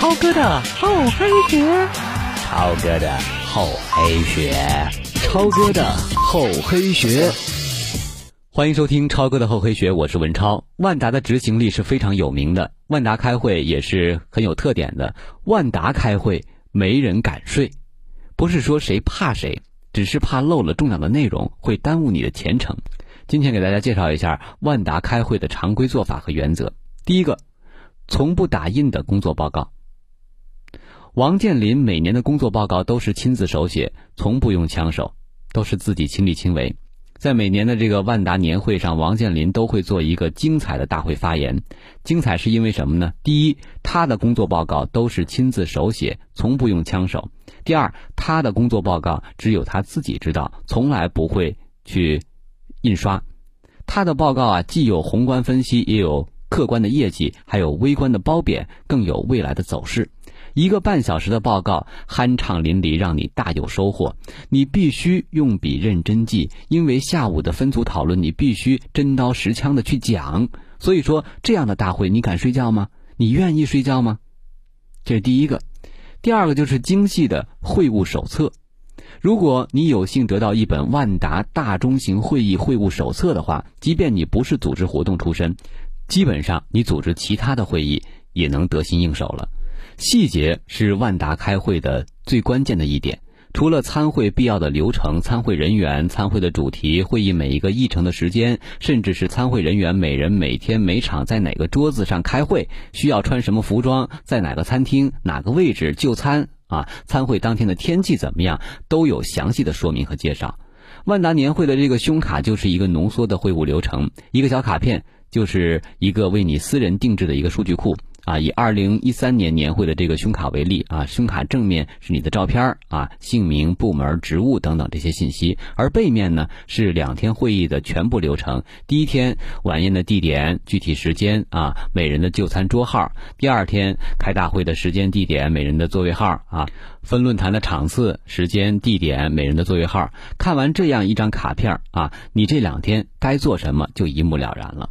超哥的厚黑学，超哥的厚黑学，超哥的厚黑学。欢迎收听超哥的厚黑学，我是文超。万达的执行力是非常有名的，万达开会也是很有特点的。万达开会没人敢睡，不是说谁怕谁，只是怕漏了重要的内容会耽误你的前程。今天给大家介绍一下万达开会的常规做法和原则。第一个，从不打印的工作报告。王健林每年的工作报告都是亲自手写，从不用枪手，都是自己亲力亲为。在每年的这个万达年会上，王健林都会做一个精彩的大会发言。精彩是因为什么呢？第一，他的工作报告都是亲自手写，从不用枪手；第二，他的工作报告只有他自己知道，从来不会去印刷。他的报告啊，既有宏观分析，也有客观的业绩，还有微观的褒贬，更有未来的走势。一个半小时的报告，酣畅淋漓，让你大有收获。你必须用笔认真记，因为下午的分组讨论，你必须真刀实枪的去讲。所以说，这样的大会，你敢睡觉吗？你愿意睡觉吗？这是第一个。第二个就是精细的会务手册。如果你有幸得到一本万达大中型会议会务手册的话，即便你不是组织活动出身，基本上你组织其他的会议也能得心应手了。细节是万达开会的最关键的一点。除了参会必要的流程、参会人员、参会的主题、会议每一个议程的时间，甚至是参会人员每人每天每场在哪个桌子上开会，需要穿什么服装，在哪个餐厅、哪个位置就餐啊？参会当天的天气怎么样，都有详细的说明和介绍。万达年会的这个胸卡就是一个浓缩的会务流程，一个小卡片就是一个为你私人定制的一个数据库。啊，以二零一三年年会的这个胸卡为例啊，胸卡正面是你的照片啊，姓名、部门、职务等等这些信息，而背面呢是两天会议的全部流程。第一天晚宴的地点、具体时间啊，每人的就餐桌号；第二天开大会的时间、地点、每人的座位号啊，分论坛的场次、时间、地点、每人的座位号。看完这样一张卡片啊，你这两天该做什么就一目了然了。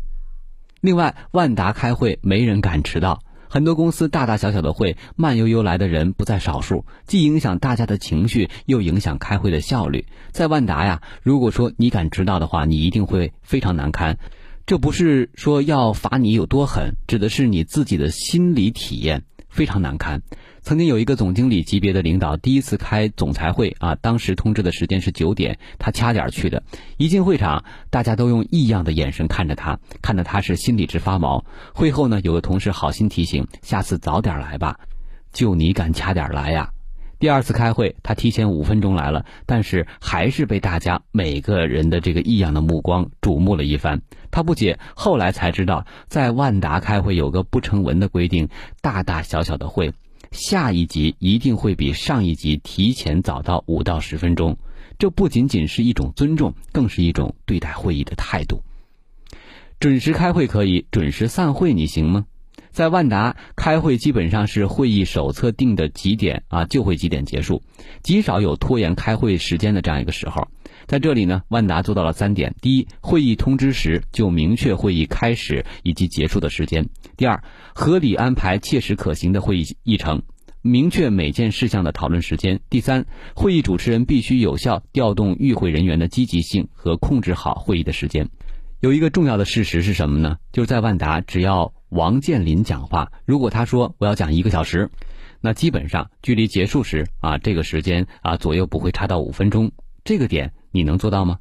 另外，万达开会没人敢迟到。很多公司大大小小的会，慢悠悠来的人不在少数，既影响大家的情绪，又影响开会的效率。在万达呀，如果说你敢迟到的话，你一定会非常难堪。这不是说要罚你有多狠，指的是你自己的心理体验非常难堪。曾经有一个总经理级别的领导，第一次开总裁会啊，当时通知的时间是九点，他掐点去的。一进会场，大家都用异样的眼神看着他，看得他是心里直发毛。会后呢，有个同事好心提醒，下次早点来吧。就你敢掐点来呀？第二次开会，他提前五分钟来了，但是还是被大家每个人的这个异样的目光瞩目了一番。他不解，后来才知道，在万达开会有个不成文的规定，大大小小的会。下一集一定会比上一集提前早到五到十分钟，这不仅仅是一种尊重，更是一种对待会议的态度。准时开会可以，准时散会你行吗？在万达开会基本上是会议手册定的几点啊就会几点结束，极少有拖延开会时间的这样一个时候。在这里呢，万达做到了三点：第一，会议通知时就明确会议开始以及结束的时间；第二，合理安排切实可行的会议议程，明确每件事项的讨论时间；第三，会议主持人必须有效调动与会人员的积极性和控制好会议的时间。有一个重要的事实是什么呢？就是在万达，只要王健林讲话，如果他说我要讲一个小时，那基本上距离结束时啊，这个时间啊左右不会差到五分钟。这个点你能做到吗？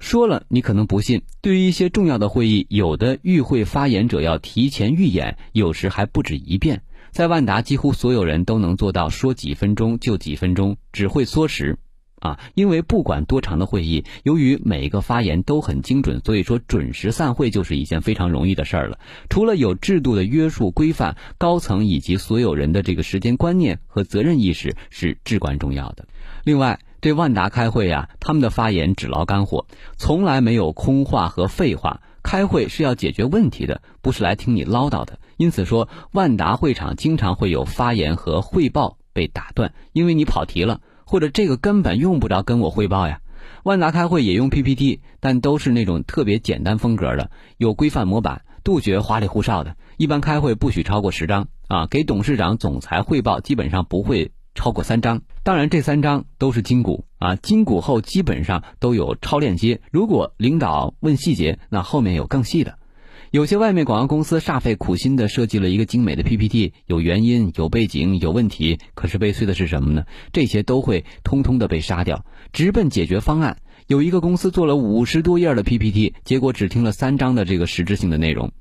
说了你可能不信。对于一些重要的会议，有的与会发言者要提前预演，有时还不止一遍。在万达，几乎所有人都能做到说几分钟就几分钟，只会缩时。啊，因为不管多长的会议，由于每个发言都很精准，所以说准时散会就是一件非常容易的事儿了。除了有制度的约束规范，高层以及所有人的这个时间观念和责任意识是至关重要的。另外，这万达开会呀，他们的发言只捞干货，从来没有空话和废话。开会是要解决问题的，不是来听你唠叨的。因此说，万达会场经常会有发言和汇报被打断，因为你跑题了。或者这个根本用不着跟我汇报呀。万达开会也用 PPT，但都是那种特别简单风格的，有规范模板，杜绝花里胡哨的。一般开会不许超过十张啊，给董事长、总裁汇报基本上不会超过三张。当然，这三张都是筋骨啊，筋骨后基本上都有超链接。如果领导问细节，那后面有更细的。有些外面广告公司煞费苦心的设计了一个精美的 PPT，有原因、有背景、有问题，可是悲催的是什么呢？这些都会通通的被杀掉，直奔解决方案。有一个公司做了五十多页的 PPT，结果只听了三章的这个实质性的内容。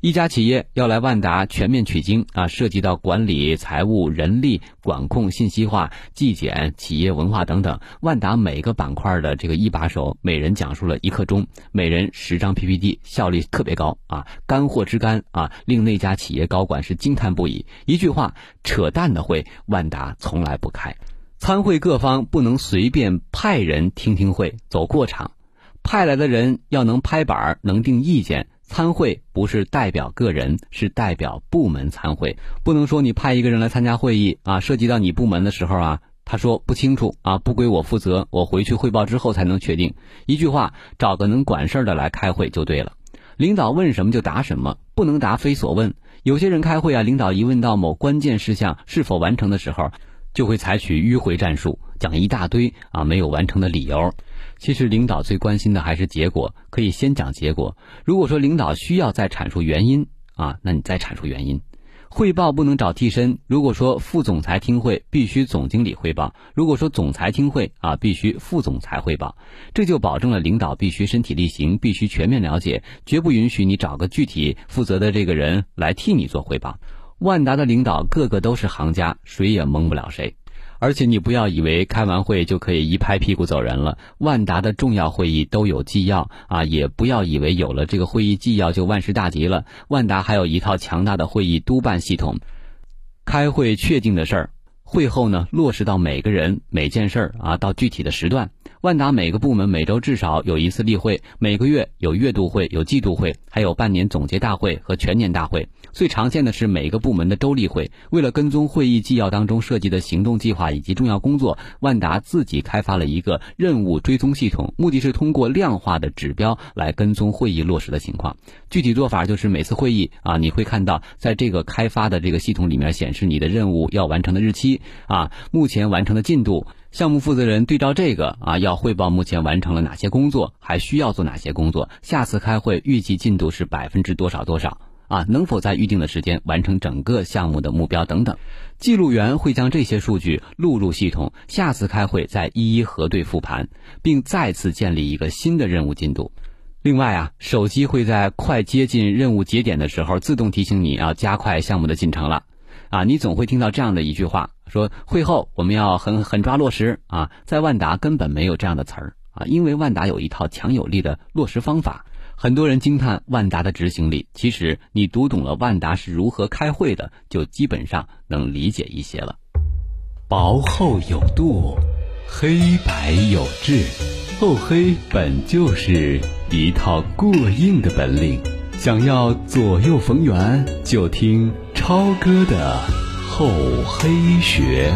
一家企业要来万达全面取经啊，涉及到管理、财务、人力管控、信息化、纪检、企业文化等等。万达每个板块的这个一把手，每人讲述了一刻钟，每人十张 PPT，效率特别高啊，干货之干啊，令那家企业高管是惊叹不已。一句话，扯淡的会，万达从来不开。参会各方不能随便派人听听会，走过场，派来的人要能拍板，能定意见。参会不是代表个人，是代表部门参会。不能说你派一个人来参加会议啊，涉及到你部门的时候啊，他说不清楚啊，不归我负责，我回去汇报之后才能确定。一句话，找个能管事儿的来开会就对了。领导问什么就答什么，不能答非所问。有些人开会啊，领导一问到某关键事项是否完成的时候，就会采取迂回战术，讲一大堆啊没有完成的理由。其实领导最关心的还是结果，可以先讲结果。如果说领导需要再阐述原因啊，那你再阐述原因。汇报不能找替身。如果说副总裁听会，必须总经理汇报；如果说总裁听会啊，必须副总裁汇报。这就保证了领导必须身体力行，必须全面了解，绝不允许你找个具体负责的这个人来替你做汇报。万达的领导个个都是行家，谁也蒙不了谁。而且你不要以为开完会就可以一拍屁股走人了。万达的重要会议都有纪要啊，也不要以为有了这个会议纪要就万事大吉了。万达还有一套强大的会议督办系统，开会确定的事儿，会后呢落实到每个人每件事儿啊，到具体的时段。万达每个部门每周至少有一次例会，每个月有月度会、有季度会，还有半年总结大会和全年大会。最常见的是每个部门的周例会。为了跟踪会议纪要当中涉及的行动计划以及重要工作，万达自己开发了一个任务追踪系统，目的是通过量化的指标来跟踪会议落实的情况。具体做法就是每次会议啊，你会看到在这个开发的这个系统里面显示你的任务要完成的日期啊，目前完成的进度。项目负责人对照这个啊，要汇报目前完成了哪些工作，还需要做哪些工作，下次开会预计进度是百分之多少多少啊？能否在预定的时间完成整个项目的目标等等？记录员会将这些数据录入系统，下次开会再一一核对复盘，并再次建立一个新的任务进度。另外啊，手机会在快接近任务节点的时候自动提醒你要加快项目的进程了。啊，你总会听到这样的一句话，说会后我们要狠狠抓落实啊，在万达根本没有这样的词儿啊，因为万达有一套强有力的落实方法。很多人惊叹万达的执行力，其实你读懂了万达是如何开会的，就基本上能理解一些了。薄厚有度，黑白有致，厚黑本就是一套过硬的本领。想要左右逢源，就听。超哥的后黑学。